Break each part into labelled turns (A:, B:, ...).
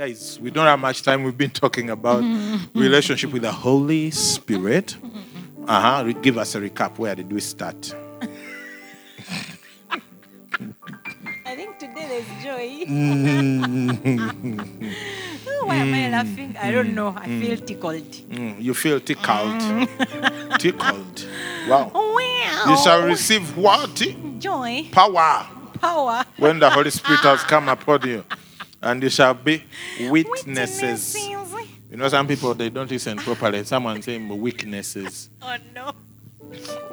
A: Guys, we don't have much time. We've been talking about relationship with the Holy Spirit. Uh huh. Give us a recap. Where did we start?
B: I think today there's joy. oh, why am I laughing? I don't know. I feel tickled.
A: Mm, you feel tickled. tickled. Wow.
B: Wow.
A: You shall receive what?
B: joy,
A: Power.
B: power.
A: When the Holy Spirit has come upon you. And you shall be witnesses.
B: Witnesses.
A: You know, some people they don't listen properly. Someone saying weaknesses.
B: Oh no.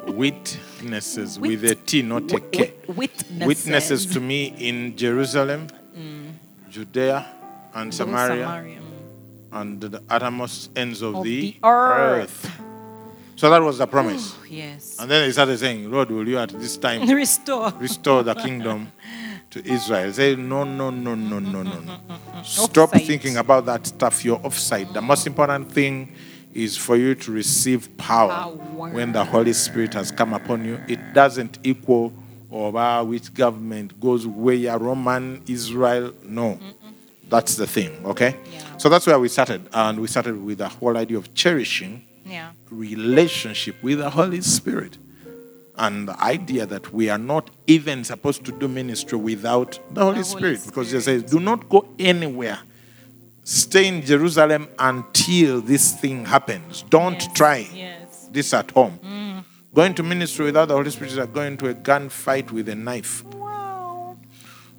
A: Witnesses with a T, not a K.
B: Witnesses.
A: Witnesses to me in Jerusalem, mm. Judea, and Samaria,
B: Samaria.
A: and the uttermost ends of,
B: Of
A: the,
B: the earth.
A: So that was the promise.
B: Yes.
A: And then he started saying, Lord, will you at this time
B: Restore.
A: restore the kingdom to Israel? Say, no, no, no, no, no, no, no. Stop
B: Offside.
A: thinking about that stuff. You're offside. The most important thing is for you to receive power,
B: Power.
A: when the Holy Spirit has come upon you. It doesn't equal oh, over which government goes where Roman, Israel. No. That's the thing, okay?
B: Yeah.
A: So that's where we started. And we started with the whole idea of cherishing
B: Yeah.
A: relationship with the Holy Spirit. And the idea that we are not even supposed to do ministry without the Holy
B: Holy
A: Spirit. Because it
B: Spirit.
A: says, do not go anywhere. Stay in Jerusalem until this thing happens. Don't
B: Yes.
A: try
B: Yes.
A: this at home. Going to ministry without the Holy Spirit is like going to a gunfight with a knife.
B: Wow.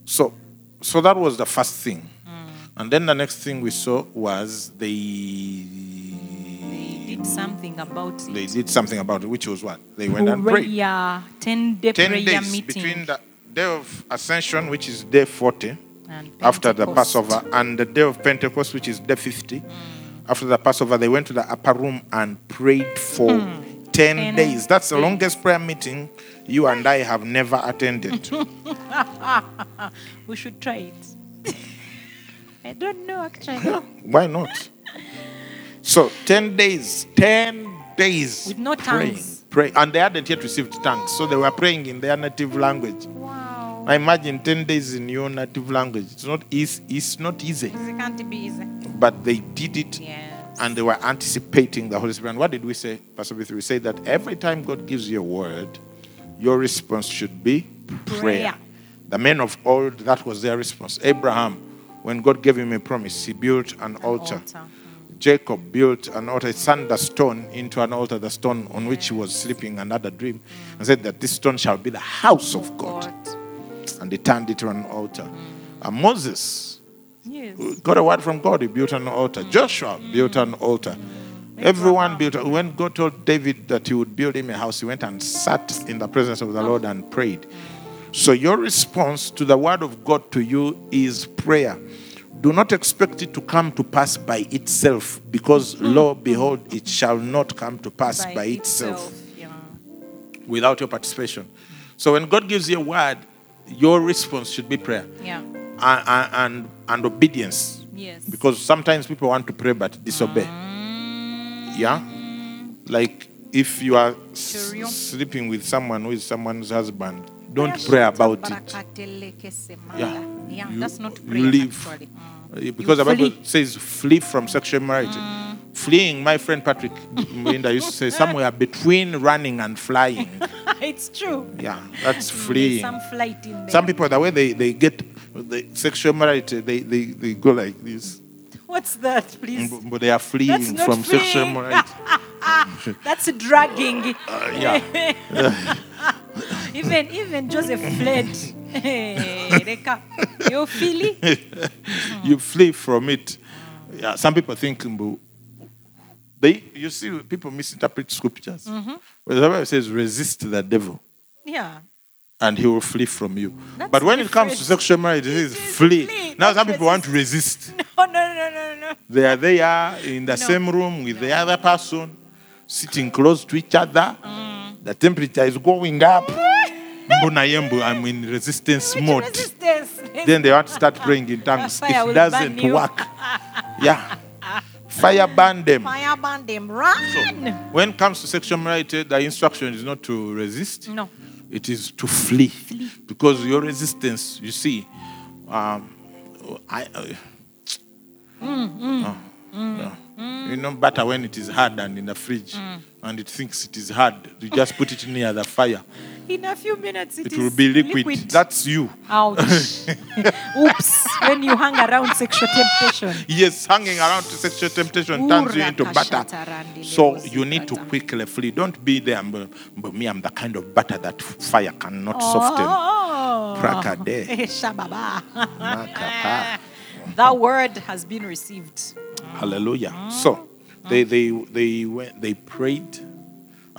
A: So, so that was the first thing.
B: Mm.
A: And then the next thing we saw was They
B: did something about it.
A: they did something about it, which was what? They went and prayed.
B: prayer, 10 day
A: 10
B: prayer
A: days
B: meeting.
A: between the day of ascension, which is day 40,
B: and
A: after the Passover, and the day of Pentecost, which is day 50.
B: Mm.
A: After the Passover, they went to the upper room and prayed for 10,
B: Hmm. Ten
A: days. That's the longest prayer meeting you and I have never attended.
B: We should try it. I don't know actually.
A: Why not? So 10 days, 10 days.
B: With no
A: praying,
B: tongues.
A: Pray, and they hadn't yet received tongues, so they were praying in their native language.
B: Wow.
A: I imagine 10 days in your native language. It's not easy. It's not easy.
B: It can't be easy.
A: But they did it
B: Yes.
A: and they were anticipating the Holy Spirit. And what did we say, Pastor? We say that every time God gives you a word, your response should be prayer.
B: Prayer.
A: The men of old, that was their response. Abraham, when God gave him a promise, he built an, altar.
B: altar.
A: Jacob built an altar, he turned the stone into an altar, the stone on which he was sleeping and had a dream, and said that this stone shall be the house of God.
B: God.
A: And he turned it to an altar. And Moses
B: Yes.
A: got a word from God, he built an altar. Mm. Joshua built an altar. Everyone built. When God told David that he would build him a house, he went and sat in the presence of the Lord and prayed. So your response to the word of God to you is prayer. Do not expect it to come to pass by itself, because hmm. lo, behold, it shall not come to pass by, itself
B: Yeah.
A: without your participation. So when God gives you a word, your response should be prayer
B: Yeah.
A: and, and, and, obedience.
B: Yes.
A: Because sometimes people want to pray but disobey. Mm. Yeah? Like if you are s- sleeping with someone who is someone's husband, don't pray about it.
B: Yeah.
A: Yeah.
B: that's not
A: you leave.
B: Mm.
A: Uh, Because the Bible
B: flee.
A: says flee from sexual immorality. Fleeing, my friend Patrick Mwinda used to say, somewhere between running and flying.
B: it's true.
A: Yeah, that's
B: There's
A: fleeing.
B: some flight in there.
A: Some people, the way they, they get the sexual immorality, they, they, they go like this.
B: What's that, please?
A: But they are fleeing from sexual
B: fleeing.
A: immorality.
B: That's dragging.
A: Uh, yeah.
B: even even Joseph fled. You it?
A: you flee from it. Yeah, some people think they you see people misinterpret scriptures.
B: Mm-hmm.
A: But the Bible says resist the devil
B: Yeah.
A: and he will flee from you.
B: That's
A: but when it comes to sexual marriage, it says
B: It is
A: flee.
B: flee,
A: Now some people want to resist.
B: No, no, no, no, no.
A: They are there in the
B: No.
A: same room with the other person. sitting close to each other. The temperature is going up. Mbona I'm in resistance mode.
B: resistance?
A: Then they want to start praying in tongues.
B: Fire will
A: It doesn't work. Yeah. Fire burn them.
B: Fire burn them.
A: So,
B: Run.
A: when it comes to sexual morality, the instruction is not to resist.
B: No.
A: It is to flee. flee. Because your resistance, you see, um, I, uh, oh, no. you know better when it is hard and in the fridge and it thinks it is hard. You just put it near the fire.
B: In a few minutes,
A: It will be liquid. That's you.
B: Ouch. Oops. When you hang around sexual temptation.
A: Yes, hanging around sexual temptation turns you into butter. So you need to quickly flee. Don't be there. But, me, I'm the kind of butter that fire cannot soften.
B: Oh.
A: Prakade.
B: Eh. That word has been received.
A: Hallelujah. So they they they went they prayed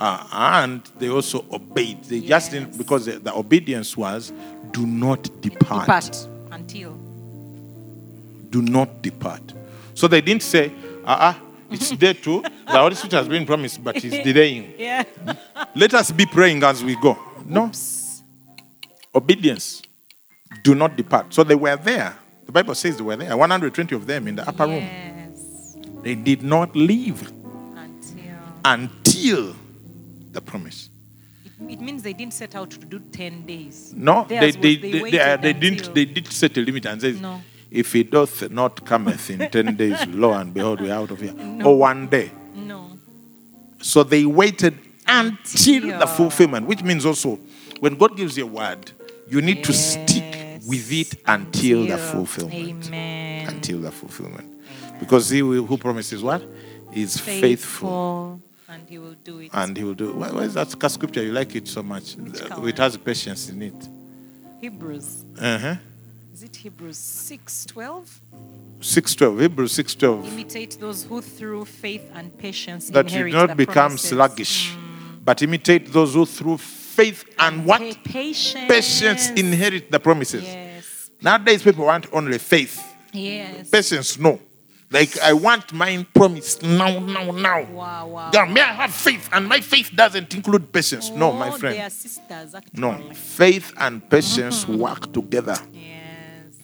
A: uh, and they also obeyed. They just didn't because the, the obedience was do not depart.
B: Depart until.
A: Do not depart. So they didn't say, uh uh it's day two. The Holy Spirit has been promised, but it's delaying.
B: Yeah.
A: Let us be praying as we go. No. Obedience. Do not depart. So they were there. The Bible says they were there. 120 of them in the upper room.
B: Yes.
A: They did not leave
B: Until.
A: until the promise.
B: It, it means they didn't set out to do 10 days.
A: No,
B: Theirs
A: they,
B: was
A: they, they, they,
B: waited
A: they
B: until-
A: didn't they did set a limit and says
B: No.
A: if he doth not cometh in ten days, lo and behold, we're out of here. Or one day.
B: No.
A: So they waited until the fulfillment, which means also when God gives you a word, you need to stick with it until the fulfillment.
B: Amen.
A: Until the fulfillment. Because he will, who promises what? Is faithful.
B: And he will do it.
A: And he will do. Why, why is that scripture? You like it so much. It has patience in it.
B: Hebrews.
A: Uh-huh.
B: Is it Hebrews 6 12?
A: 612, Hebrews 612.
B: Imitate those who through faith and patience
A: That you do not become
B: promises.
A: sluggish, but imitate those who through faith and what?
B: Pa- patience.
A: Patience inherit the promises.
B: Yes.
A: Nowadays, people want only faith.
B: Yes.
A: Patience, no. Like, I want mine promised now, now, now.
B: Wow, wow.
A: Yeah, may I have faith? And my faith doesn't include patience. No, my
B: Oh, They
A: friend.
B: are sisters, actually.
A: No. Faith and patience mm-hmm. work together.
B: Yes.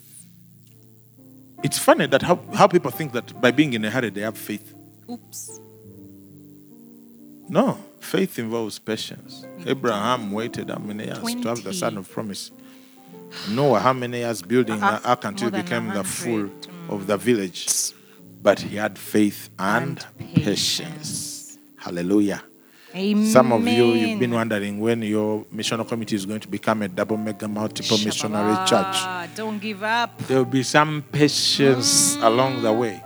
A: It's funny that how, how people think that by being in a hurry, they have faith.
B: Oops.
A: No, faith involves patience. Mm-hmm. Abraham waited how many years to have the son of promise? Noah, how many years building
B: Uh, uh
A: the ark until
B: he
A: became the
B: 100,
A: fool of the mm. village? But he had faith and,
B: And
A: patience.
B: patience.
A: Hallelujah.
B: Amen.
A: Some of you, you've been wondering when your missional committee is going to become a double mega multiple missionary church.
B: Don't give up.
A: There will be some patience mm. along the way.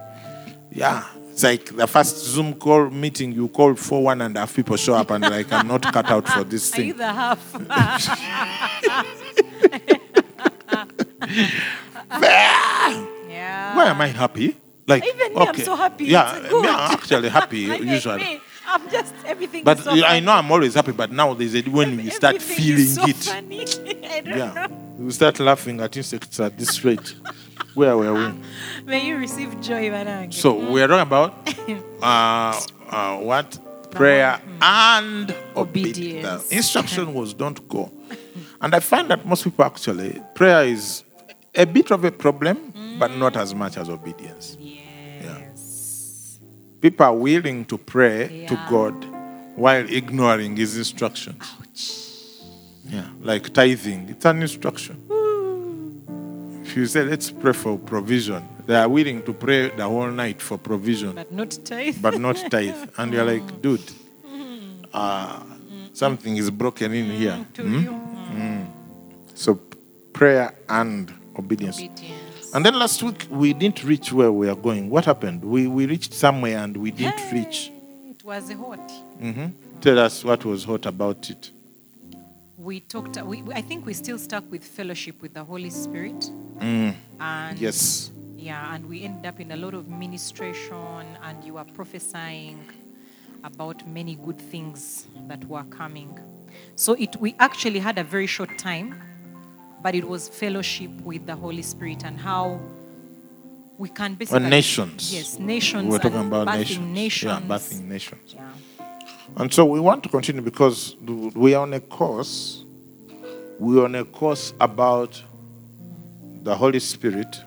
A: Yeah. It's like the first Zoom call meeting, you call for one and a half people show up and like, I'm not cut out for this
B: Are you
A: thing.
B: the half? yeah.
A: Why am I happy? Like,
B: Even me, I'm so happy.
A: Yeah, me. I'm actually happy
B: I mean,
A: usually.
B: me, I'm just everything.
A: But
B: is so
A: I know I'm always happy, but now there's a when you start feeling
B: so
A: it.
B: Funny. I don't
A: Yeah.
B: know.
A: You start laughing at insects at this rate. Where were we?
B: May you receive joy, Manang.
A: So we are talking about uh, uh, what? Prayer and obedience.
B: Obedience.
A: The instruction was don't go. And I find that most people actually, prayer is a bit of a problem, but not as much as obedience. People are willing to pray to God while ignoring his instructions. Ouch. Yeah, like tithing, it's an instruction. If you say, let's pray for provision, they are willing to pray the whole night for provision,
B: But not tithe.
A: but not tithe. And you're like, dude, uh, something is broken in here.
B: to
A: Hmm?
B: you.
A: So prayer and obedience.
B: Obedience.
A: And then last week, we didn't reach where we are going. What happened? We, we reached somewhere and we didn't reach.
B: It was hot.
A: Mm-hmm. Tell us what was hot about it.
B: We talked. We- I think we still stuck with fellowship with the Holy Spirit.
A: Mm,
B: And
A: yes.
B: Yeah, and we ended up in a lot of ministration, and you were prophesying about many good things that were coming. So it we actually had a very short time, but it was fellowship with the Holy Spirit and how we can basically
A: nations.
B: Yes, nations.
A: We're talking about nations.
B: nations.
A: Yeah, birthing nations.
B: Yeah.
A: And so we want to continue because we are on a course. We're on a course about the Holy Spirit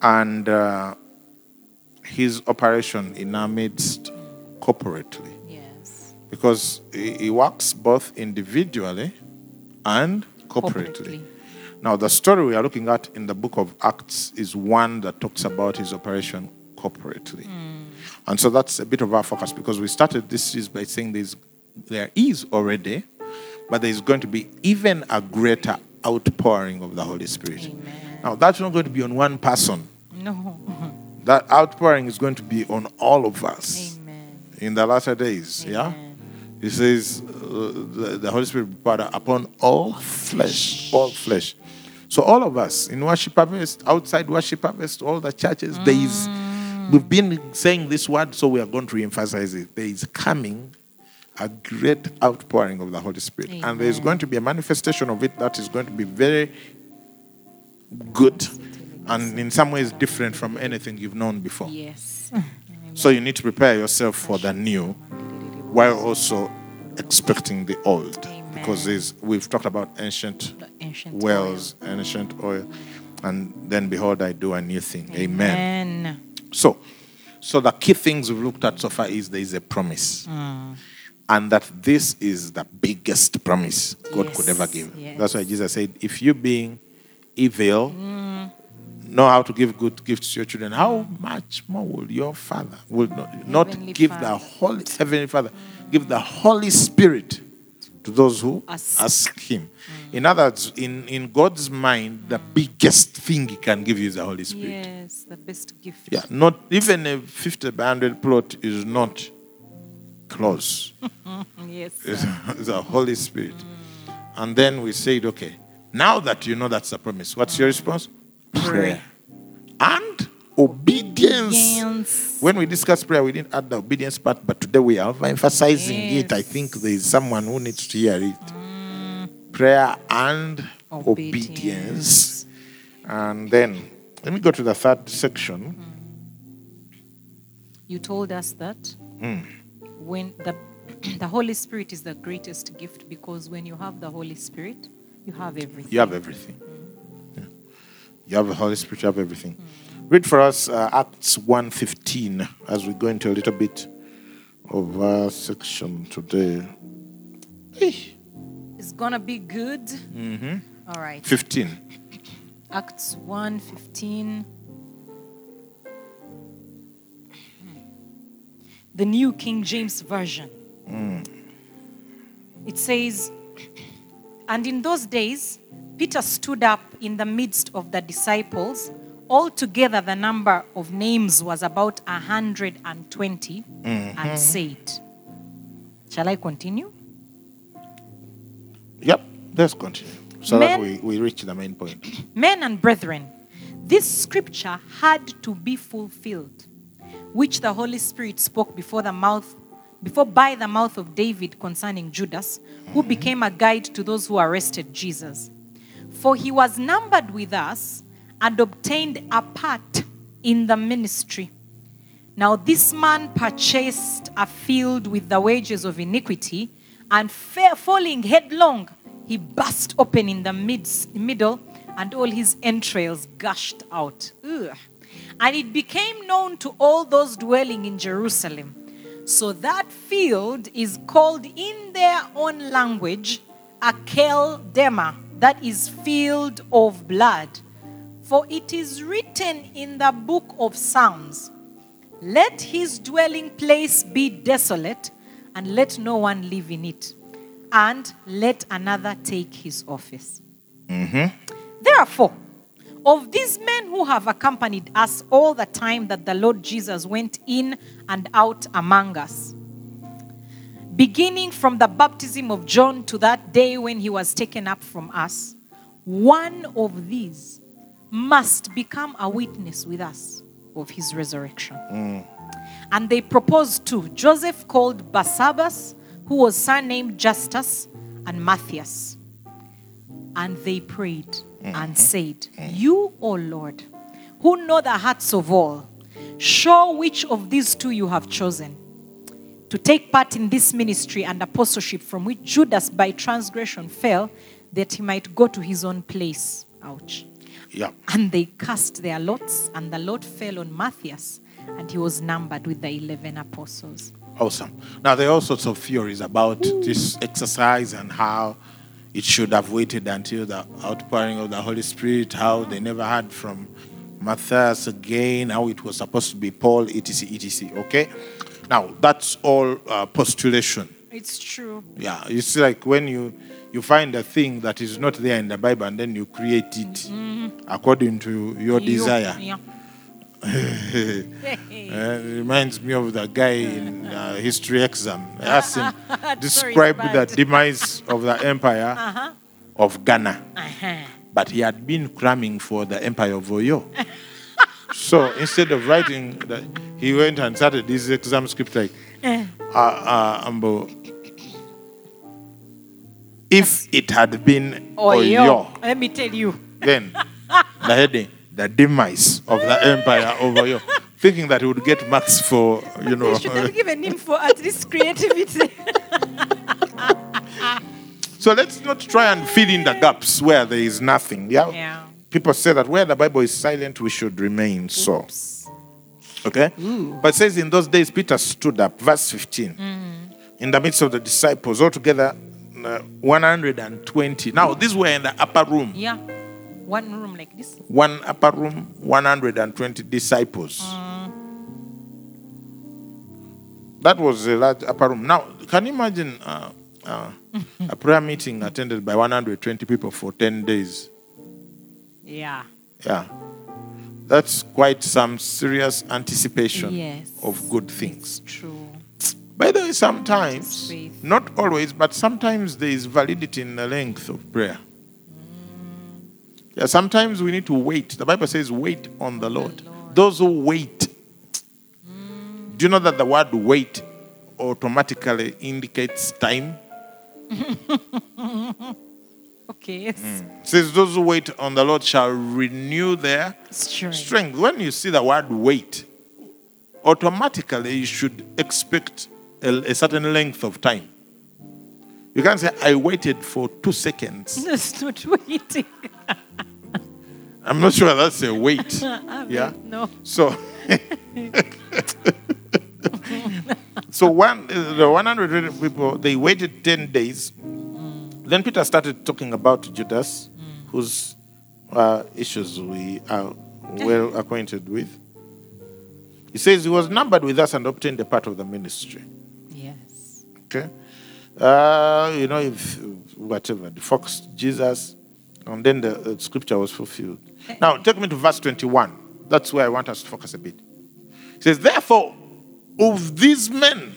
A: and uh, his operation in our midst corporately.
B: Yes.
A: Because he, he works both individually and corporately.
B: Corporately.
A: Now, the story we are looking at in the book of Acts is one that talks about his operation corporately. Hmm. And so that's a bit of our focus because we started this series by saying there's, there is already, but there's going to be even a greater outpouring of the Holy Spirit.
B: Amen.
A: Now, that's not going to be on one person,
B: No.
A: that outpouring is going to be on all of us
B: Amen.
A: in the latter days. Yeah?
B: Amen.
A: He says, uh, the, the Holy Spirit poured upon all flesh, all flesh. So all of us in worship harvest, outside worship harvest, all the churches, there is. We've been saying this word, so we are going to re-emphasize it. There is coming a great outpouring of the Holy Spirit, and there is going to be a manifestation of it that is going to be very good, and in some ways different from anything you've known before.
B: Yes.
A: So you need to prepare yourself for the new while also expecting the old.
B: Amen.
A: Because we've talked about ancient
B: ancient
A: wells, ancient oil, and then behold, I do a new thing. Amen.
B: Amen.
A: So, so the key things we've looked at so far is there is a promise. Mm. And that this is the biggest promise God could ever give.
B: yes.
A: That's why Jesus said, if you being evil mm. Know how to give good gifts to your children, how much more will your Father will not, not give the Holy Heavenly Father give the Holy Spirit to those who
B: Ask.
A: ask Him. In other words, in, in God's mind, the biggest thing He can give you is the Holy Spirit.
B: Yes, the best gift.
A: Yeah, not even a 50 by 100 plot is not close.
B: Yes.
A: It's, it's the Holy Spirit. And then we said, okay, now that you know that's the promise, what's your mm. response? Prayer. And obedience.
B: Obedience.
A: When we discussed prayer, we didn't add the obedience part, but today we are emphasizing it. I think there is someone who needs to hear it. Mm. Prayer and obedience.
B: Obedience.
A: And then, let me go to the third section. Mm.
B: You told us that mm. when the the Holy Spirit is the greatest gift because when you have the Holy Spirit, you have everything.
A: You have everything. Yeah. You have the Holy Spirit, you have everything. Read for us uh, Acts 1.15 as we go into a little bit of our section today. Eh,
B: It's gonna be good. Mm-hmm. right.
A: 15.
B: Acts 1 15. The New King James Version. It says, And in those days, Peter stood up in the midst of the disciples. Altogether, the number of names was about a 120, and mm-hmm. said, Shall I continue?
A: Yep, let's continue. So that we, we reach the main point.
B: Men and brethren, this scripture had to be fulfilled, which the Holy Spirit spoke before the mouth, before by the mouth of David concerning Judas, who became a guide to those who arrested Jesus. For he was numbered with us and obtained a part in the ministry. Now this man purchased a field with the wages of iniquity, and fa- falling headlong, he burst open in the midst, middle, and all his entrails gushed out. Ugh. And it became known to all those dwelling in Jerusalem. So that field is called in their own language Akel Dama, that is field of blood. For it is written in the book of Psalms. Let his dwelling place be desolate, and let no one live in it, and let another take his office. Mm-hmm. Therefore, of these men who have accompanied us all the time that the Lord Jesus went in and out among us, beginning from the baptism of John to that day when he was taken up from us, one of these must become a witness with us of his resurrection. Mm. And they proposed two Joseph called Barsabbas, who was surnamed Justus, and Matthias. And they prayed Mm-hmm. and said, mm-hmm. You, O Lord, who know the hearts of all, show which of these two you have chosen, to take part in this ministry and apostleship from which Judas by transgression fell, that he might go to his own place. Ouch.
A: Yeah.
B: And they cast their lots, and the lot fell on Matthias, and he was numbered with the 11 apostles.
A: Awesome. Now, there are all sorts of theories about this exercise and how it should have waited until the outpouring of the Holy Spirit, how they never heard from Matthias again, how it was supposed to be Paul, etc., etc. Okay? Now, that's all uh, postulation.
B: It's true.
A: Yeah, it's like when you you find a thing that is not there in the Bible and then you create it according to your desire.
B: Yeah.
A: Uh, it reminds me of the guy in uh, history exam. I asked him, describe the demise of the empire of Ghana.
B: Uh-huh.
A: But he had been cramming for the empire of Oyo. so instead of writing, that, he went and started this exam script like, uh, uh, Ambo, if it had been
B: Oh,
A: Oyo.
B: Let me tell you.
A: then the heading, the demise of the empire over Oyo, thinking that he would get marks for, you know.
B: They should have given him for at least creativity.
A: so let's not try and fill in the gaps where there is nothing. Yeah?
B: Yeah.
A: People say that where the Bible is silent, we should remain so.
B: Oops.
A: Okay? But it says in those days, Peter stood up, verse 15, in the midst of the disciples, altogether uh, 120. Now, these were in the upper room.
B: Yeah. One room like this.
A: one upper room, 120 disciples. That was a large upper room. Now, can you imagine uh, uh, a prayer meeting attended by 120 people for 10 days?
B: Yeah.
A: Yeah. That's quite some serious anticipation
B: Yes.
A: of good things.
B: True.
A: By the way, sometimes, not always, but sometimes there is validity in the length of prayer. Yeah, sometimes we need to wait. The Bible says, wait on the Lord. Those who wait. Do you know that the word wait automatically indicates time?
B: Okay. Yes. Hmm.
A: It says, those who wait on the Lord shall renew their
B: Strength.
A: strength. When you see the word wait, automatically you should expect a, a certain length of time. You can't say, I waited for two seconds.
B: That's not waiting.
A: I'm not sure that's a wait. yeah.
B: No.
A: So, so one, uh, the 100 people, they waited 10 days. Then Peter started talking about Judas, whose uh, issues we are well acquainted with. He says he was numbered with us and obtained a part of the ministry.
B: Yes.
A: Okay? Uh, you know, if whatever, the fox, Jesus, and then the uh, scripture was fulfilled. Now, take me to verse 21. That's where I want us to focus a bit. It says, Therefore, of these men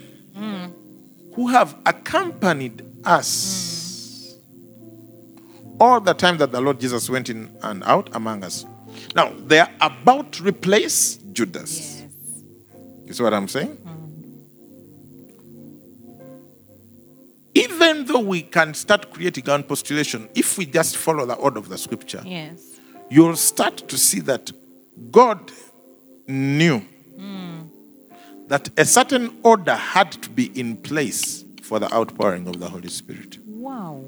A: who have accompanied us all the time that the Lord Jesus went in and out among us. Now, they are about to replace Judas.
B: Yes.
A: You see what I'm saying? Mm-hmm. Even though we can start creating our own postulation, if we just follow the order of the scripture,
B: Yes.
A: You'll start to see that God knew that a certain order had to be in place for the outpouring of the Holy Spirit.
B: Wow.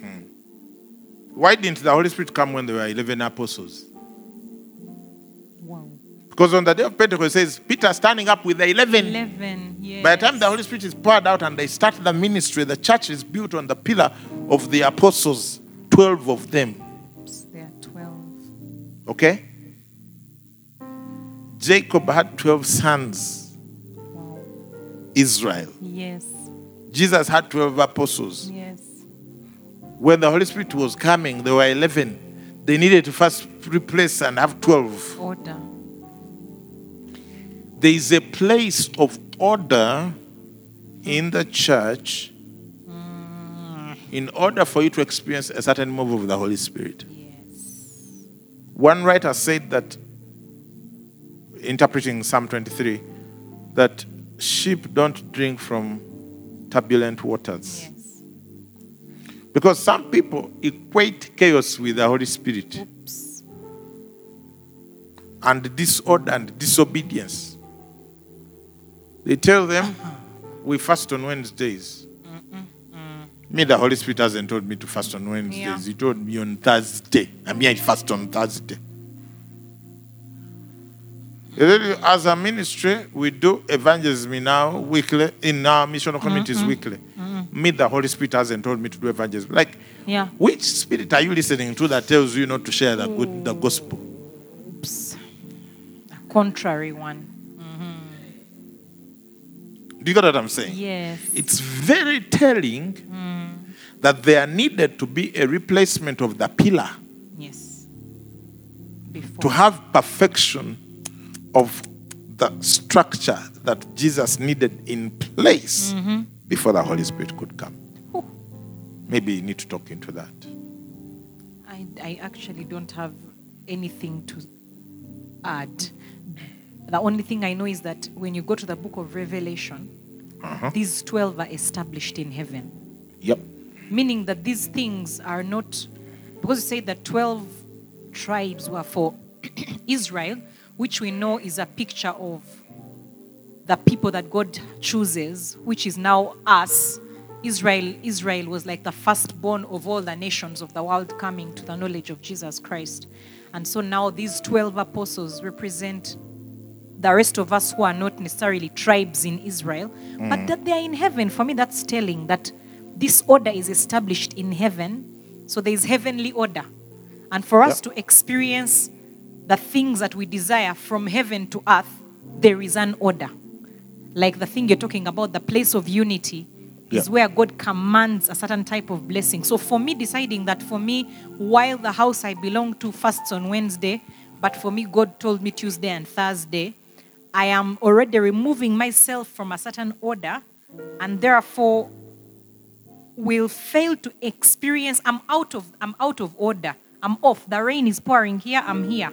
B: Hmm.
A: Why didn't the Holy Spirit come when there were 11 apostles? Because on the day of Pentecost, it says Peter standing up with the 11.
B: 11. Yes.
A: By the time the Holy Spirit is poured out and they start the ministry, the church is built on the pillar of the apostles, 12 of them.
B: There are 12.
A: Okay? Jacob had 12 sons,
B: Wow.
A: Israel.
B: Yes.
A: Jesus had 12 apostles.
B: Yes.
A: When the Holy Spirit was coming, there were 11. They needed to first replace and have 12.
B: Order.
A: There is a place of order in the church in order for you to experience a certain move of the Holy Spirit.
B: Yes.
A: One writer said that, interpreting Psalm 23, that sheep don't drink from turbulent waters.
B: Yes.
A: Because some people equate chaos with the Holy Spirit.
B: Oops.
A: and disorder and disobedience. They tell them, we fast on Wednesdays. Me, the Holy Spirit hasn't told me to fast on Wednesdays.
B: Yeah.
A: He told me on Thursday. I mean, I fast on Thursday. As a ministry, we do evangelism now weekly in our missional mm-hmm. communities weekly. Mm-hmm. Me, the Holy Spirit hasn't told me to do evangelism. Like,
B: Yeah.
A: which spirit are you listening to that tells you not to share the good, the gospel?
B: Oops. A contrary one.
A: Do you get what I'm saying?
B: Yes.
A: It's very telling mm. that there needed to be a replacement of the pillar
B: Yes. Before.
A: to have perfection of the structure that Jesus needed in place mm-hmm. before the Holy Spirit could come. Maybe you need to talk into that.
B: I, I actually don't have anything to add. The only thing I know is that when you go to the book of Revelation, uh-huh. these 12 are established in heaven.
A: Yep.
B: Meaning that these things are not, because you say that 12 tribes were for Israel, which we know is a picture of the people that God chooses, which is now us. Israel, Israel was like the firstborn of all the nations of the world coming to the knowledge of Jesus Christ. And so now these 12 apostles represent the rest of us who are not necessarily tribes in Israel, but mm. that they are in heaven. For me, that's telling that this order is established in heaven. So there is heavenly order. And for us
A: Yep.
B: to experience the things that we desire from heaven to earth, there is an order. Like the thing you're talking about, the place of unity is
A: Yeah.
B: where God commands a certain type of blessing. So for me, deciding that for me, while the house I belong to fasts on Wednesday, but for me, God told me Tuesday and Thursday, I am already removing myself from a certain order, and therefore will fail to experience. I'm out of I'm out of order. I'm off. The rain is pouring here. I'm here,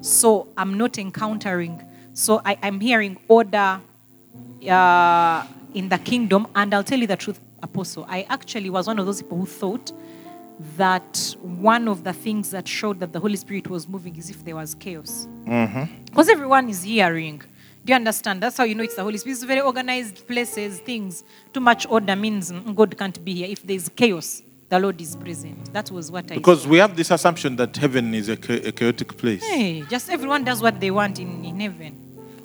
B: so I'm not encountering. So I, I'm hearing order uh, in the kingdom. And I'll tell you the truth, Apostle. I actually was one of those people who thought that one of the things that showed that the Holy Spirit was moving is if there was chaos. Because everyone is hearing. Do you understand? That's how you know it's the Holy Spirit. It's very organized places, things. Too much order means God can't be here. If there's chaos, the Lord is present. That was what I
A: Because
B: saw.
A: we have this assumption that heaven is a, cha- a chaotic place.
B: Hey, just everyone does what they want in, in heaven.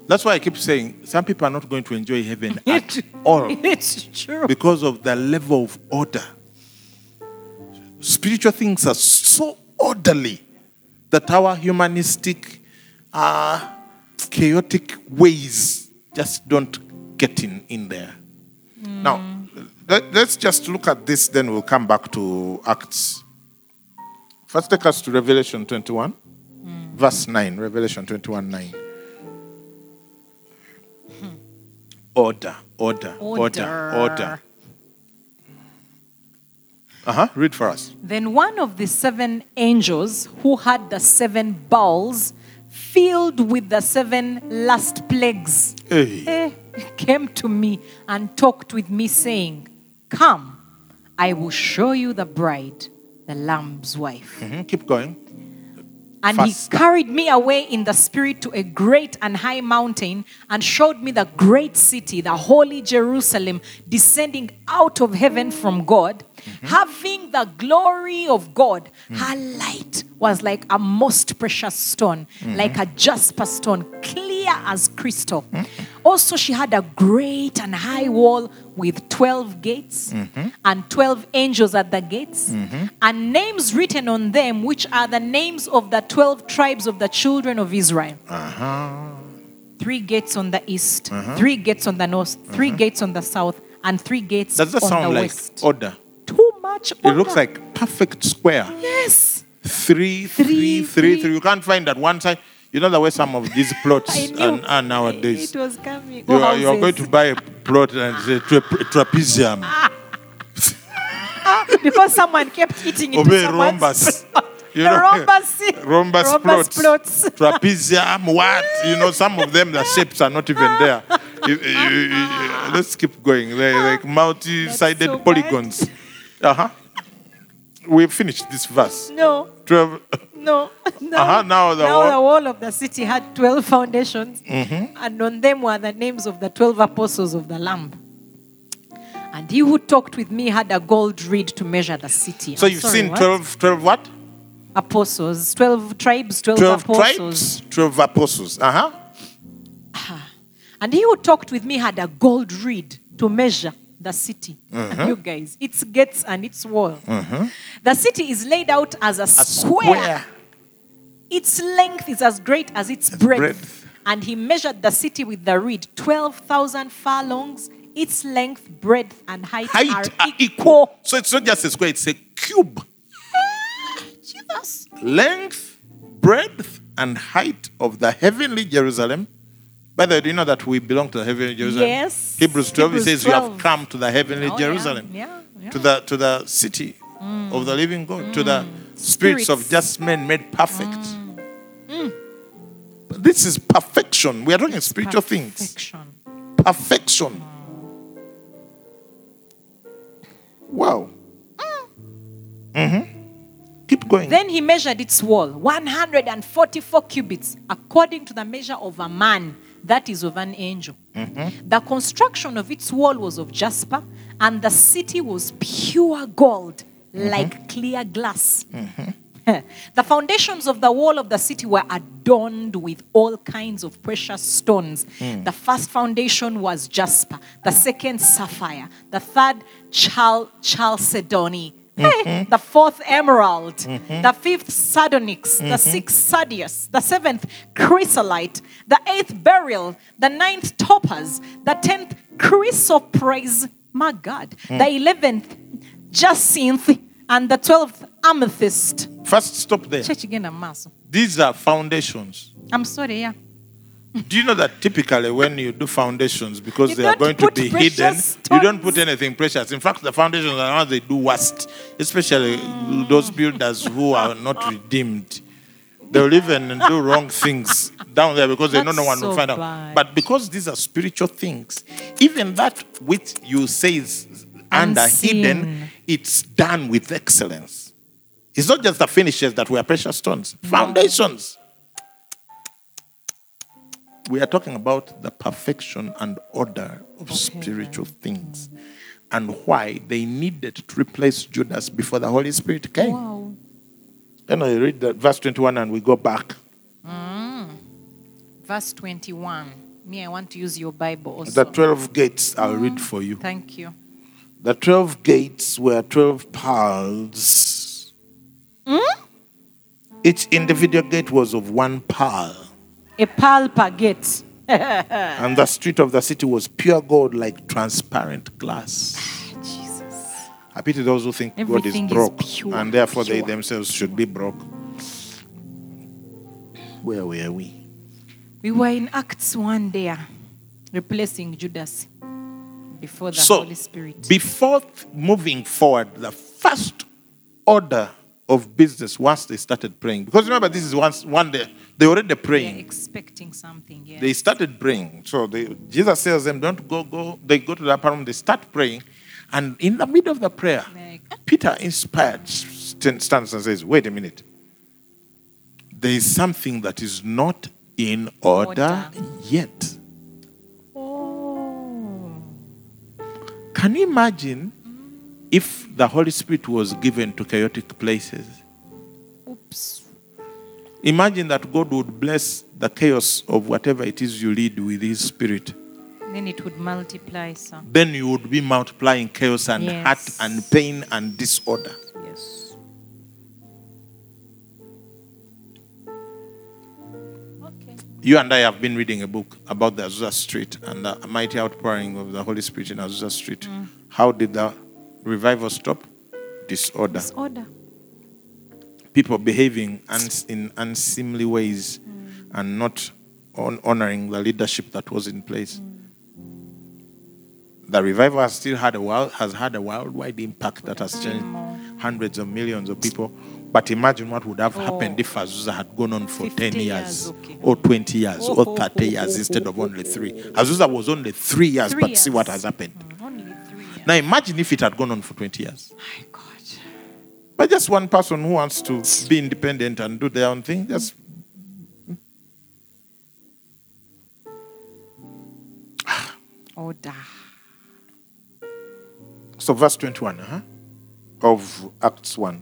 A: That's why I keep saying some people are not going to enjoy heaven at all
B: It's true.
A: because of the level of order. Spiritual things are so orderly that our humanistic, uh, chaotic ways just don't get in, in there. Now, let, us just look at this, then we'll come back to Acts. First, take us to Revelation 21, verse 9. Revelation 21 9. Order, order, order, order. Uh huh. Read for us.
B: Then one of the seven angels who had the seven bowls filled with the seven last plagues
A: Hey.
B: eh, came to me and talked with me, saying, Come, I will show you the bride, the Lamb's wife.
A: Mhm, Keep going.
B: And
A: Faster.
B: he carried me away in the spirit to a great and high mountain and showed me the great city, the holy Jerusalem, descending out of heaven from God, Mm-hmm. having the glory of God. Mm. Her light was like a most precious stone, mm-hmm. like a jasper stone, clear as crystal. Mm-hmm. Also, she had a great and high wall with 12 gates and 12 angels at the gates, and names written on them, which are the names of the 12 tribes of the children of Israel. Uh-huh. Three gates on the east, uh-huh. three gates on the north, 3 uh-huh. gates on the south, and three gates
A: Does that
B: on
A: sound
B: the
A: like
B: west.
A: order?
B: Much
A: It looks like perfect square.
B: Yes.
A: Three,
B: three,
A: three, three.
B: three.
A: You can't find that one side. You know the way some of these plots are, are nowadays.
B: It was coming.
A: You are, you are going to buy a plot and it's a tra- trapezium.
B: because someone kept eating into
A: Obey rhombus. You know,
B: rhombus,
A: rhombus,
B: rhombus
A: plots.
B: plots.
A: Trapezium, what? You know, some of them, the shapes are not even there. You- you- you- let's keep going. They're like multi sided
B: so bad.
A: Uh huh. we finished this verse.
B: No,
A: 12.
B: no. no.
A: Uh-huh, now the
B: now
A: wall-
B: the wall of the city had 12 foundations,
A: Mm-hmm.
B: and on them were the names of the 12 apostles of the Lamb. And he who talked with me had a gold reed to measure the city.
A: So
B: I'm
A: you've
B: sorry,
A: seen
B: what?
A: 12, 12 what?
B: apostles, 12 tribes, 12,
A: 12
B: apostles.
A: tribes, 12 apostles. Uh huh.
B: And he who talked with me had a gold reed to measure the city.
A: Mm-hmm.
B: And you guys, its gates and its wall. The city is laid out as a, square. Its length is as great as its breadth.
A: breadth.
B: And he measured the city with the reed, 12,000 furlongs. Its length, breadth, and height,
A: Height
B: are
A: are
B: equal.
A: equal. So it's not just a square, it's a cube.
B: Jesus.
A: Length, breadth, and height of the heavenly Jerusalem. By the way, do you know that we belong to the heavenly Jerusalem?
B: Yes.
A: Hebrews 12,
B: Hebrews
A: it says, You
B: 12.
A: have come to the heavenly
B: Oh,
A: Jerusalem.
B: Yeah, yeah.
A: To the to the city of the living God, to the mm. spirits of just men made perfect. But This is perfection. We are talking spiritual things.
B: Perfection.
A: Perfection. Wow. Mm-hmm. Keep going.
B: Then he measured its wall, 144 cubits, according to the measure of a man, that is of an angel. The construction of its wall was of jasper, and the city was pure gold, like clear glass. the foundations of the wall of the city were adorned with all kinds of precious stones. The first foundation was jasper, the second, sapphire, the third, chal- chalcedony. Mm-hmm. Hey, the fourth emerald, mm-hmm. the fifth sardonyx, the mm-hmm. sixth sardius, the seventh chrysolite, the eighth beryl, the ninth topaz, the tenth chrysoprase, my God, mm. the eleventh jacinth, and the twelfth amethyst.
A: First, stop there.
B: Church again, maso.
A: These are foundations.
B: I'm sorry, yeah.
A: Do you know that typically when you do foundations, because
B: You
A: they are going to be hidden, you don't put anything precious. In fact, the foundations are how they do worst, especially those builders who are not redeemed. They'll even do wrong things down there because they know no
B: That's
A: one will
B: so
A: find out. But because these are spiritual things, even that which you say is under
B: Unseen.
A: hidden, it's done with excellence. It's not just the finishes that were precious stones, foundations. We are talking about the perfection and order of spiritual things and why they needed to replace Judas before the Holy Spirit came.
B: Wow.
A: Then I read that verse 21 and we go back. Mm.
B: Verse 21. Me, I want to use your Bible also.
A: The 12 gates I'll mm. read for you.
B: Thank you.
A: The 12 gates were 12 pearls. Mm? Each individual gate was of one pearl.
B: A pearl per gate.
A: And the street of the city was pure gold like transparent glass.
B: Jesus.
A: I pity those who think God is
B: Everything is
A: broke
B: pure,
A: and therefore they themselves should be broke. Where were we?
B: We were in Acts one day, uh, replacing Judas before the
A: so,
B: Holy Spirit.
A: before moving forward, the first order of business once they started praying, because remember, this is once one day they already
B: They're
A: praying.
B: expecting something, yeah.
A: They started praying. So they, Jesus tells them, "Don't go, go." They go to the upper room. They start praying, and in the middle of the prayer,
B: Like-
A: Peter, inspired, st- stands and says, "Wait a minute. There is something that is not in order,
B: Order.
A: yet."
B: oh.
A: Can you imagine if the Holy Spirit was given to chaotic places?
B: Oops.
A: Imagine that God would bless the chaos of whatever it is you lead with His Spirit.
B: Then it would multiply, sir.
A: Then you would be multiplying chaos and
B: Yes.
A: hurt and pain and disorder.
B: Yes. Okay.
A: You and I have been reading a book about the Azusa Street and the mighty outpouring of the Holy Spirit in Azusa Street.
B: Mm.
A: How did the revival stop? Disorder.
B: Disorder.
A: People behaving uns- in unseemly ways and not on- honoring the leadership that was in place. The revival has still had a wild, has had a worldwide impact that has changed hundreds of millions of people. But imagine what would have happened if Azusa had gone on for 10 years,
B: years, okay.
A: or 20 years
B: Oh,
A: or
B: oh,
A: 30
B: oh,
A: years
B: oh,
A: instead
B: oh,
A: of
B: oh,
A: only
B: oh,
A: three.
B: oh.
A: Azusa was only three years,
B: Three
A: but see what has happened.
B: Mm, years.
A: Now imagine if it had gone on for 20 years.
B: My God.
A: But just one person who wants to be independent and do their own thing, just
B: Order.
A: so verse 21 huh? of Acts 1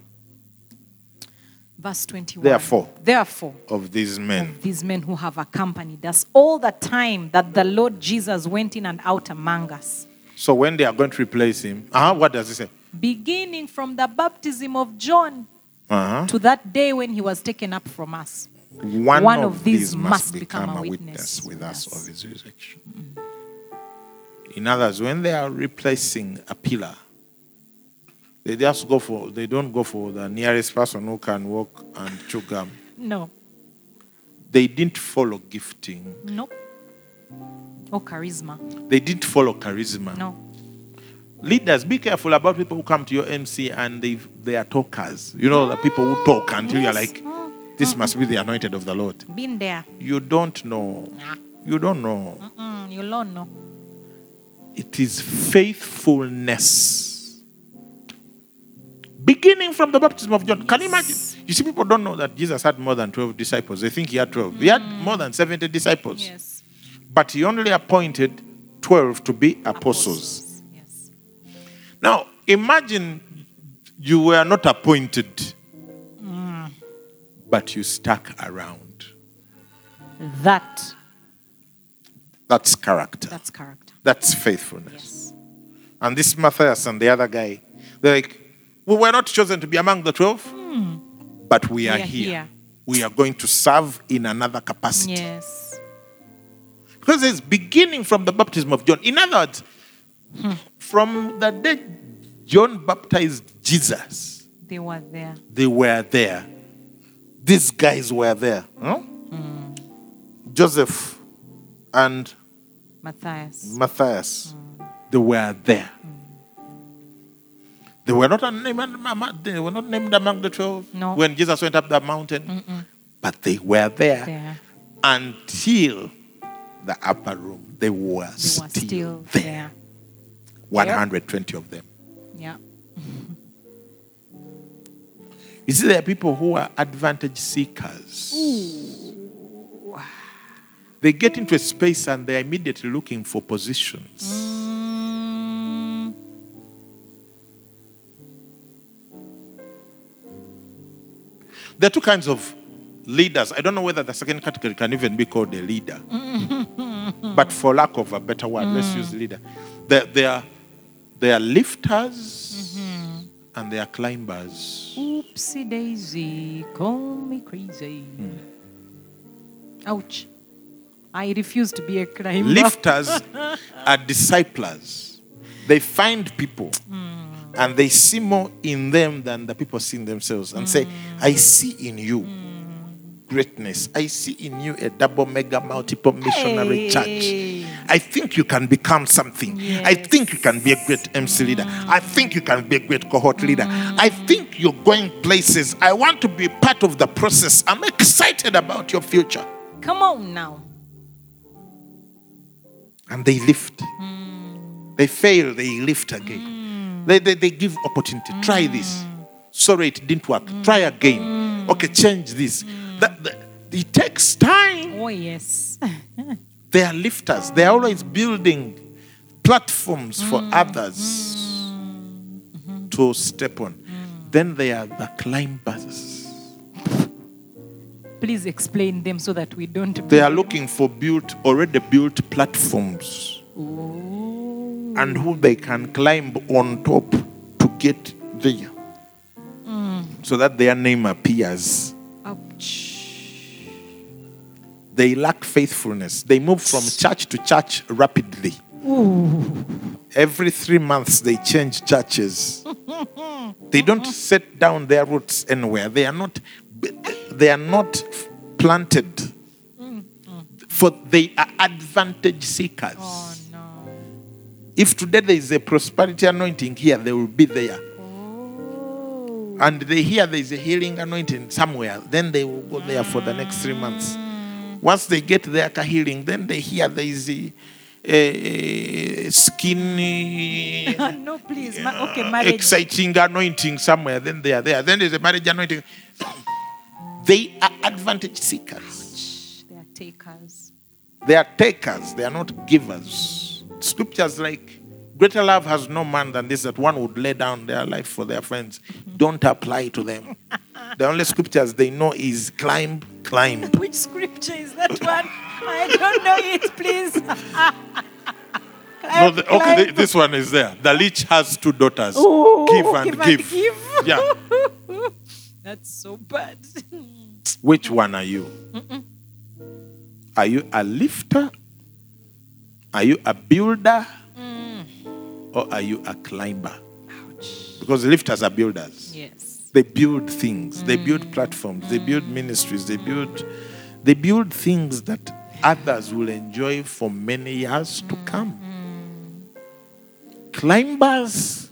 B: Verse 21.
A: Therefore.
B: Therefore,
A: of these men.
B: these men who have accompanied us all the time that the Lord Jesus went in and out among us,
A: So when they are going to replace him, uh-huh, what does he say?
B: beginning from the baptism of John
A: Uh-huh.
B: to that day when he was taken up from us.
A: One,
B: One
A: of,
B: of
A: these must become,
B: become
A: a witness,
B: witness
A: with us of his resurrection. In others, when they are replacing a pillar, they just go for they don't go for the nearest person who can walk and chew gum.
B: No,
A: They didn't follow gifting.
B: no. Or charisma.
A: They didn't follow charisma.
B: No.
A: Leaders, be careful about people who come to your MC and they they are talkers. You know, the people who talk until you're like, this must be the anointed of the Lord.
B: Been there.
A: You don't know.
B: Nah.
A: You don't know.
B: Mm, you don't know.
A: It is faithfulness. Beginning from the baptism of John. Can you imagine? You see, people don't know that Jesus had more than 12 disciples. They think he had 12. He had more than 70 disciples.
B: Yes.
A: But he only appointed 12 to be apostles.
B: Yes.
A: Now, imagine you were not appointed, but you stuck around.
B: That.
A: That's character.
B: That's character.
A: That's faithfulness.
B: Yes.
A: And this Matthias and the other guy, they're like, we were not chosen to be among the 12, hmm. but we are,
B: are
A: here.
B: here.
A: We are going to serve in another capacity.
B: Yes.
A: Because it's beginning from the baptism of John. In other words, from the day John baptized Jesus,
B: They were there.
A: they were there. These guys were there. huh? Hmm. Joseph and
B: Matthias.
A: Matthias, hmm. they were there. Hmm. They were not named, they were not named among the twelve
B: No.
A: when Jesus went up the mountain, but they were there
B: There.
A: until the upper room. They were,
B: They were
A: still,
B: still
A: there.
B: there.
A: 120 of them.
B: Yeah.
A: You see, there are people who are advantage seekers. Ooh. They get into a space and they're immediately looking for positions.
B: Mm,
A: There are two kinds of leaders. I don't know whether the second category can even be called a leader. but for lack of a better word, let's mm. use leader. There, there, are, there are lifters mm-hmm. and there are climbers.
B: oopsie daisy. Call me crazy. Ouch. I refuse to be a climber.
A: Lifters are disciplers. They find people mm. and they see more in them than the people see in themselves and say, mm. I see in you greatness. I see in you a double mega multiple missionary
B: Hey.
A: church. I think you can become something. I think you can be a great MC leader. I think you can be a great cohort leader. Mm. I think you're going places. I want to be part of the process. I'm excited about your future.
B: Come on now.
A: and they lift. Mm. They fail, they lift again. Mm. They, they, they give opportunity. Try this. Sorry, it didn't work. Try again. Okay, change this. That, that- it takes time.
B: Oh, yes.
A: They are lifters. They are always building platforms for mm. others mm-hmm. to step on. Mm. Then they are the climbers.
B: Please explain them so that we don't.
A: They are looking for built, already built platforms. and who they can climb on top to get there mm. so that their name appears.
B: Ouch.
A: They lack faithfulness. They move from church to church rapidly. Every three months, they change churches. they don't set down their roots anywhere. They are not. They are not planted. For they are advantage seekers.
B: Oh, no.
A: If today there is a prosperity anointing here, they will be there. And they hear there is a healing anointing somewhere, then they will go there for the next three months. Once they get their healing, then they hear there is a, a skinny,
B: no, please. Okay, uh, marriage.
A: exciting anointing somewhere. Then they are there. Then there's a marriage anointing. They are advantage seekers.
B: They are takers.
A: They are takers. They are not givers. Scriptures like greater love has no man than this that one would lay down their life for their friends. Don't apply to them. the only scriptures they know is climb, climb.
B: Which scripture is that one? I don't know it, please.
A: No, the, okay,
B: Climb.
A: th- this one is there. The leech has two daughters.
B: Ooh,
A: give and
B: give and
A: give.
B: give.
A: Yeah.
B: That's so bad.
A: Which one are you? Are you a lifter? Are you a builder? Or are you a climber?
B: Ouch.
A: Because lifters are builders.
B: Yes.
A: They build things. They build mm. platforms. They mm. build ministries. They build they build things that others will enjoy for many years to come. Mm. Climbers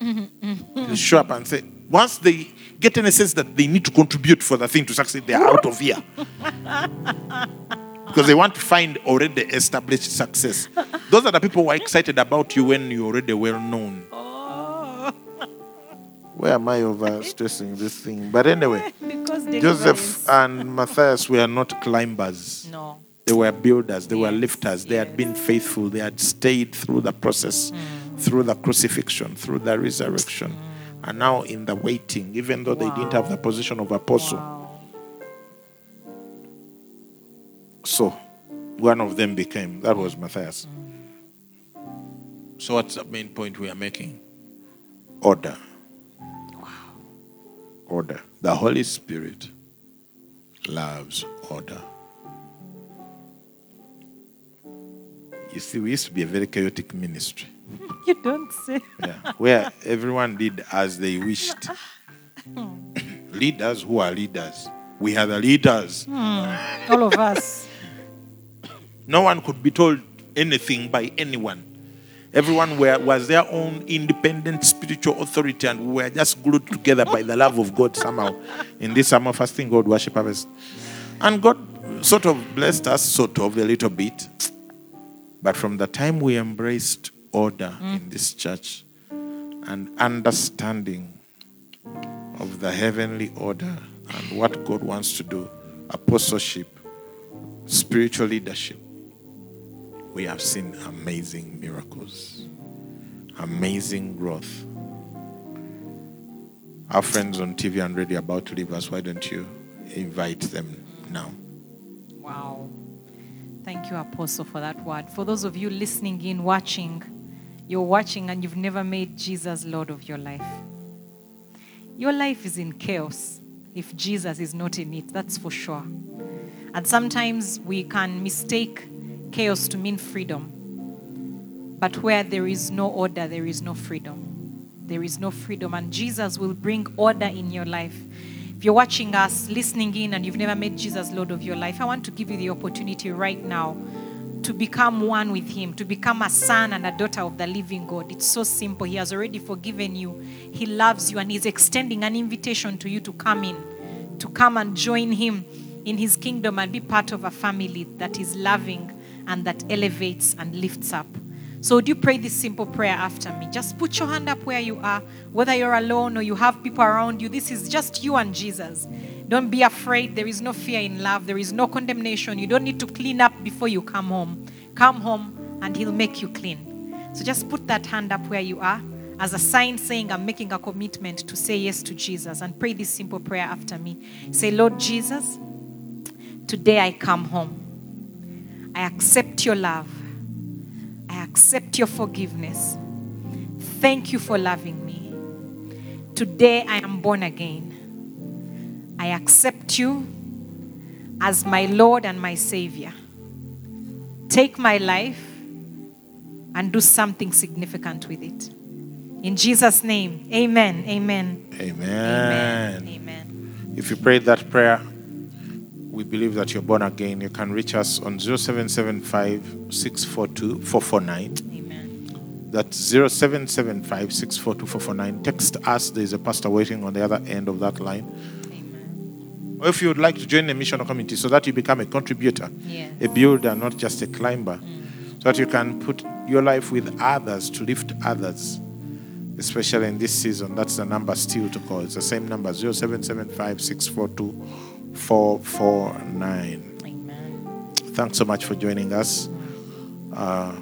A: they show up and say, once they get in a sense that they need to contribute for the thing to succeed, they are out of here. because they want to find already established success. Those are the people who are excited about you when you're already well known.
B: Oh,
A: Where am I over stressing this thing? But anyway,
B: because
A: Joseph
B: deliverance.
A: and Matthias were not climbers.
B: No.
A: They were builders, they were lifters, they had been faithful, they had stayed through the process, mm. through the crucifixion, through the resurrection. Mm. And now in the waiting, even though they didn't have the position of apostle.
B: Wow.
A: So one of them became, that was Matthias. So what's the main point we are making? Order. Wow. Order. The Holy Spirit loves order. You see, we used to be a very chaotic ministry.
B: You don't say.
A: Yeah, where everyone did as they wished. leaders who are leaders. We are the leaders. Hmm.
B: All of us.
A: No one could be told anything by anyone. Everyone were, was their own independent spiritual authority, and we were just glued together by the love of God somehow in this summer fasting God worship harvest. And God sort of blessed us, sort of a little bit. But from the time we embraced order mm. in this church and understanding of the heavenly order and what God wants to do, apostleship, spiritual leadership, we have seen amazing miracles, amazing growth. Our friends on TV and radio about to leave us. Why don't you invite them now?
B: Wow. Thank you, Apostle, for that word. For those of you listening in, watching, you're watching and you've never made Jesus Lord of your life. Your life is in chaos if Jesus is not in it, that's for sure. And sometimes we can mistake chaos to mean freedom. But where there is no order, there is no freedom. There is no freedom. And Jesus will bring order in your life. If you're watching us, listening in, and you've never made Jesus Lord of your life, I want to give you the opportunity right now to become one with Him, to become a son and a daughter of the living God. It's so simple. He has already forgiven you, He loves you, and He's extending an invitation to you to come in, to come and join Him in His kingdom and be part of a family that is loving and that elevates and lifts up. So, would you pray this simple prayer after me? Just put your hand up where you are, whether you're alone or you have people around you. This is just you and Jesus. Don't be afraid. There is no fear in love, there is no condemnation. You don't need to clean up before you come home. Come home and He'll make you clean. So, just put that hand up where you are as a sign saying, I'm making a commitment to say yes to Jesus. And pray this simple prayer after me. Say, Lord Jesus, today I come home. I accept your love. I accept your forgiveness. Thank you for loving me. Today I am born again. I accept you as my Lord and my Savior. Take my life and do something significant with it. In Jesus' name, amen. Amen.
A: Amen.
B: Amen. Amen.
A: If you prayed that prayer, we believe that you're born again. You can reach us on 0775 642 449.
B: Amen.
A: That's 0775 642 449. Text us. There's a pastor waiting on the other end of that line.
B: Amen.
A: Or if you would like to join the missional community so that you become a contributor,
B: Yes.
A: a builder, not just a climber, mm. so that you can put your life with others to lift others, especially in this season. That's the number still to call. It's the same number 0775 642 449.
B: Amen.
A: Thanks so much for joining us. Uh,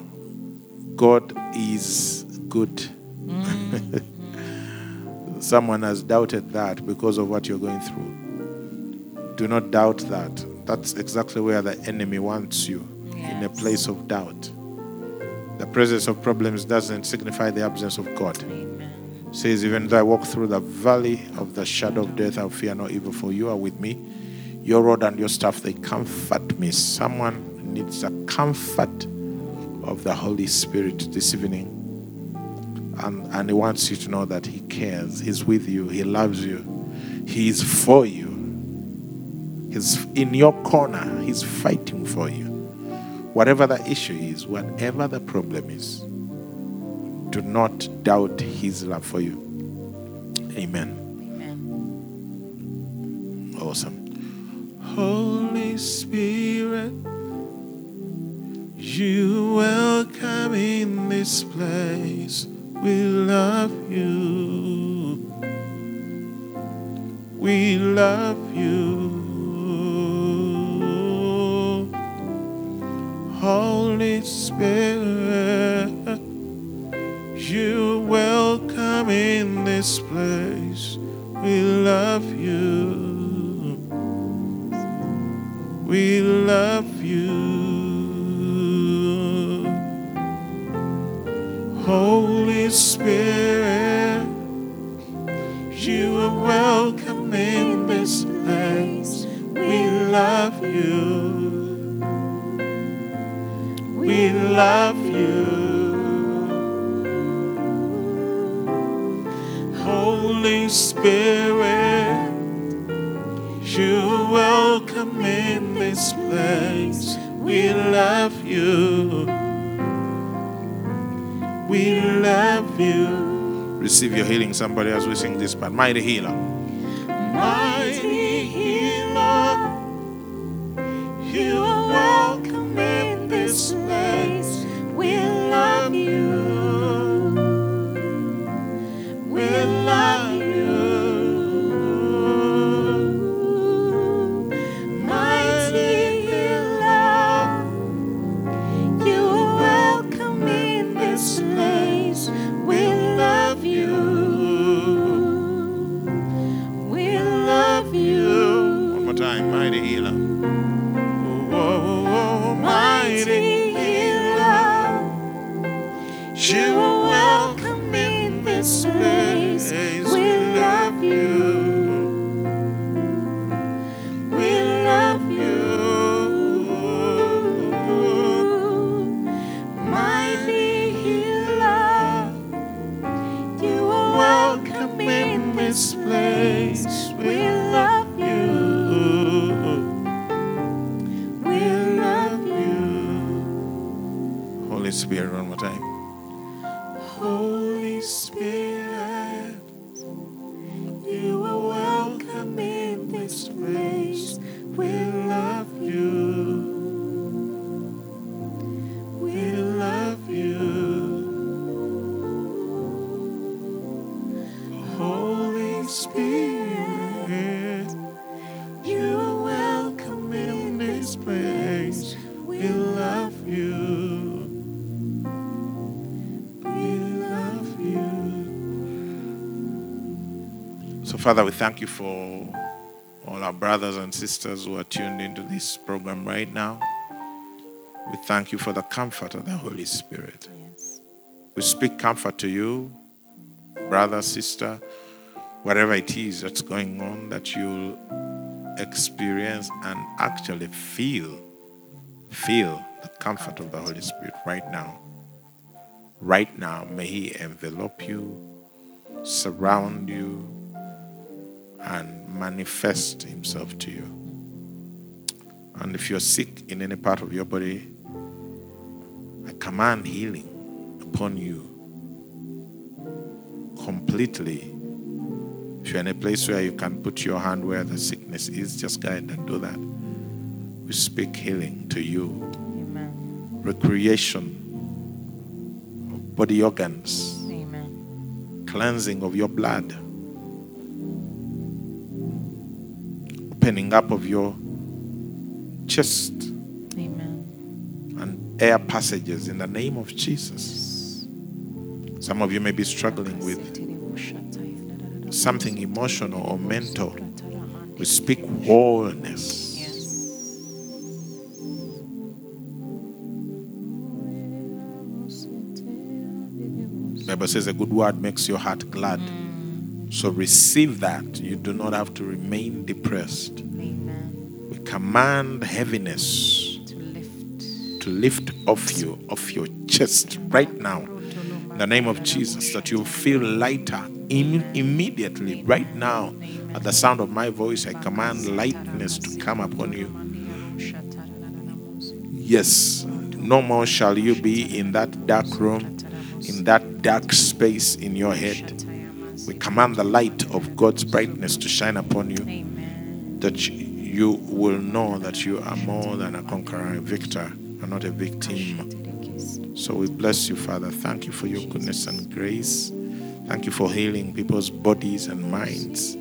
A: God is good. Someone has doubted that because of what you're going through. Do not doubt that. That's exactly where the enemy wants you in a place of doubt. The presence of problems doesn't signify the absence of God.
B: Amen.
A: says, Even though I walk through the valley of the shadow of death, I'll fear no evil, for you are with me. Your rod and your staff, they comfort me. Someone needs the comfort of the Holy Spirit this evening. And, and He wants you to know that He cares. He's with you. He loves you. He is for you. He's in your corner. He's fighting for you. Whatever the issue is, whatever the problem is, do not doubt his love for you. Amen.
B: Amen.
A: Awesome. Holy Spirit, you welcome in this place. We love you. We love you. Holy Spirit, you welcome in this place. We love you. We love you. Holy Spirit, you are welcome in this place. We love you. We love you. Holy Spirit, welcome in this place. We love you. We love you. Receive your healing, somebody, as we sing this part. Mighty healer. Mighty healer, you Father, we thank you for all our brothers and sisters who are tuned into this program right now. We thank you for the comfort of the Holy Spirit.
B: Yes.
A: We speak comfort to you, brother, sister, whatever it is that's going on, that you'll experience and actually feel, feel the comfort of the Holy Spirit right now. Right now, may He envelop you, surround you, and manifest Himself to you. And if you're sick in any part of your body, I command healing upon you completely. If you're in a place where you can put your hand where the sickness is, just go ahead and do that. We speak healing to you.
B: Amen.
A: recreation of body organs,
B: Amen.
A: cleansing of your blood, opening up of your chest
B: Amen.
A: and air passages in the name of Jesus. Some of you may be struggling with something emotional or mental. We speak wholeness. Bible says a good word makes your heart glad. So receive that. You do not have to remain depressed.
B: Amen.
A: We command heaviness
B: To lift.
A: to lift off you, off your chest right now. In the name of Jesus, that you feel lighter Im- immediately, right now. At the sound of my voice, I command lightness to come upon you. Yes, no more shall you be in that dark room, in that dark space in your head. We command the light of God's brightness to shine upon you,
B: Amen.
A: that you- you will know that you are more than a conqueror, a victor, and not a victim. So we bless you, Father. Thank you for your goodness and grace. Thank you for healing people's bodies and minds,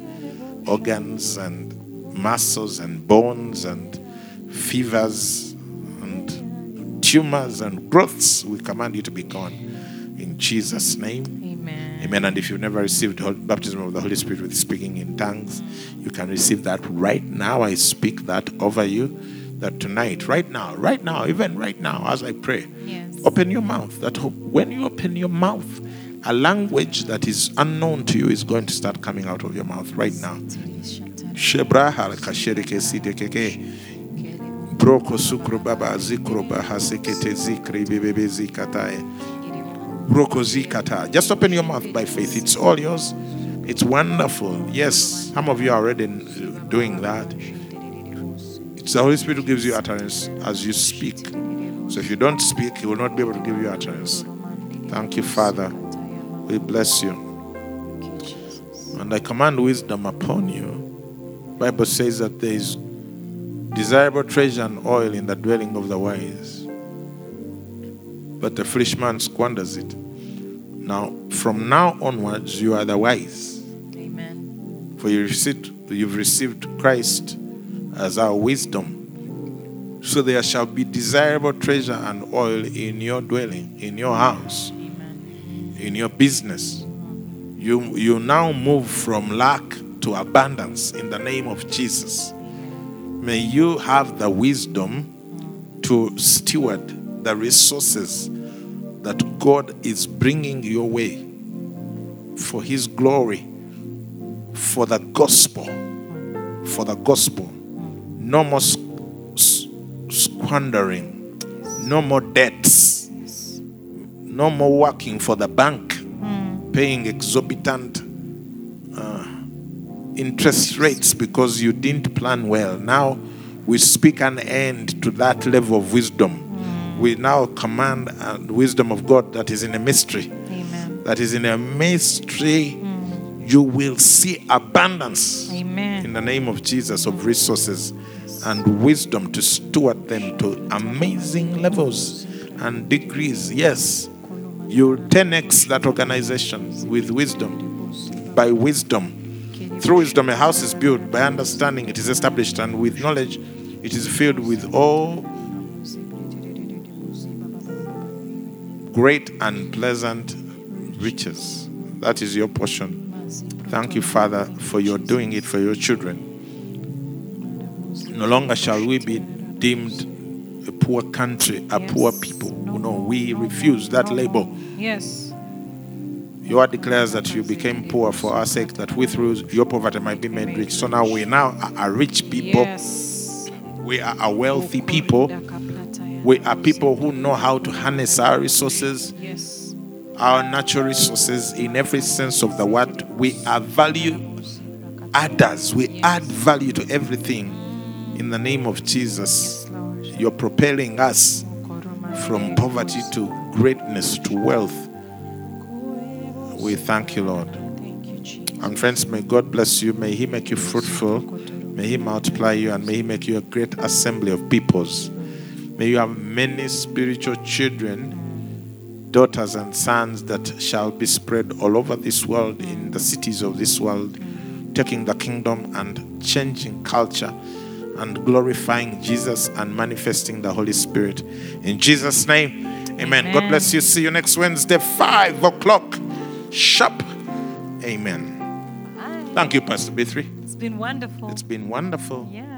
A: organs and muscles and bones and fevers and tumors and growths. We command you to be gone. In Jesus' name.
B: Amen.
A: And if you've never received baptism of the Holy Spirit with speaking in tongues, you can receive that right now. I speak that over you. That tonight, right now, right now, even right now, as I pray,
B: Yes.
A: open your mouth. That when you open your mouth, a language that is unknown to you is going to start coming out of your mouth right now. Shebra haraka shereke sidekeke. Broko sukro baba zikro baha sekete zikri bebebe zikatae. Broko zikata. Just open your mouth by faith. It's all yours. It's wonderful. Yes, some of you are already doing that. It's the Holy Spirit who gives you utterance as you speak. So if you don't speak, He will not be able to give you utterance. Thank you, Father. We bless you. And I command wisdom upon you. Bible says that there is desirable treasure and oil in the dwelling of the wise. But the foolish man squanders it. Now, from now onwards, you are the wise.
B: Amen.
A: For you received, you've received Christ as our wisdom. So there shall be desirable treasure and oil in your dwelling, in your house,
B: Amen.
A: in your business. You, you now move from lack to abundance in the name of Jesus. May you have the wisdom to steward the resources that God is bringing your way for His glory, for the gospel, for the gospel. No more squandering, no more debts, no more working for the bank, paying exorbitant uh, interest rates because you didn't plan well. Now we speak an end to that level of wisdom. We now command uh, wisdom of God that is in a mystery
B: Amen.
A: that is in a mystery, you will see abundance
B: Amen.
A: in the name of Jesus of resources and wisdom to steward them to amazing levels and degrees. Yes, you'll 10x that organization with wisdom, by wisdom. Through wisdom, a house is built. By understanding, it is established. And with knowledge, it is filled with all great and pleasant riches. That is your portion. Thank you, Father, for your doing it for your children. No longer shall we be deemed a poor country, a poor people. No, we refuse that label.
B: Yes.
A: Your word declares that you became poor for our sake, that we through your poverty might be made rich. So now we now are rich people.
B: Yes.
A: We are a wealthy people. We are people who know how to harness our resources,
B: Yes.
A: our natural resources in every sense of the word. We are value adders. We add value to everything. In the name of Jesus, you're propelling us from poverty to greatness to wealth. We thank you, Lord.
B: Thank you, Jesus.
A: And friends, may God bless you. May He make you fruitful. May He multiply you and may He make you a great assembly of peoples May you have many spiritual children, daughters, and sons that shall be spread all over this world, in the cities of this world, taking the kingdom and changing culture and glorifying Jesus and manifesting the Holy Spirit. In Jesus' name, amen. God bless you. See you next Wednesday, 5 o'clock. Sharp. Amen. Thank you, Pastor B3.
B: It's been wonderful.
A: It's been wonderful.
B: yeah.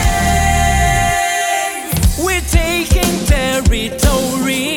C: Territory.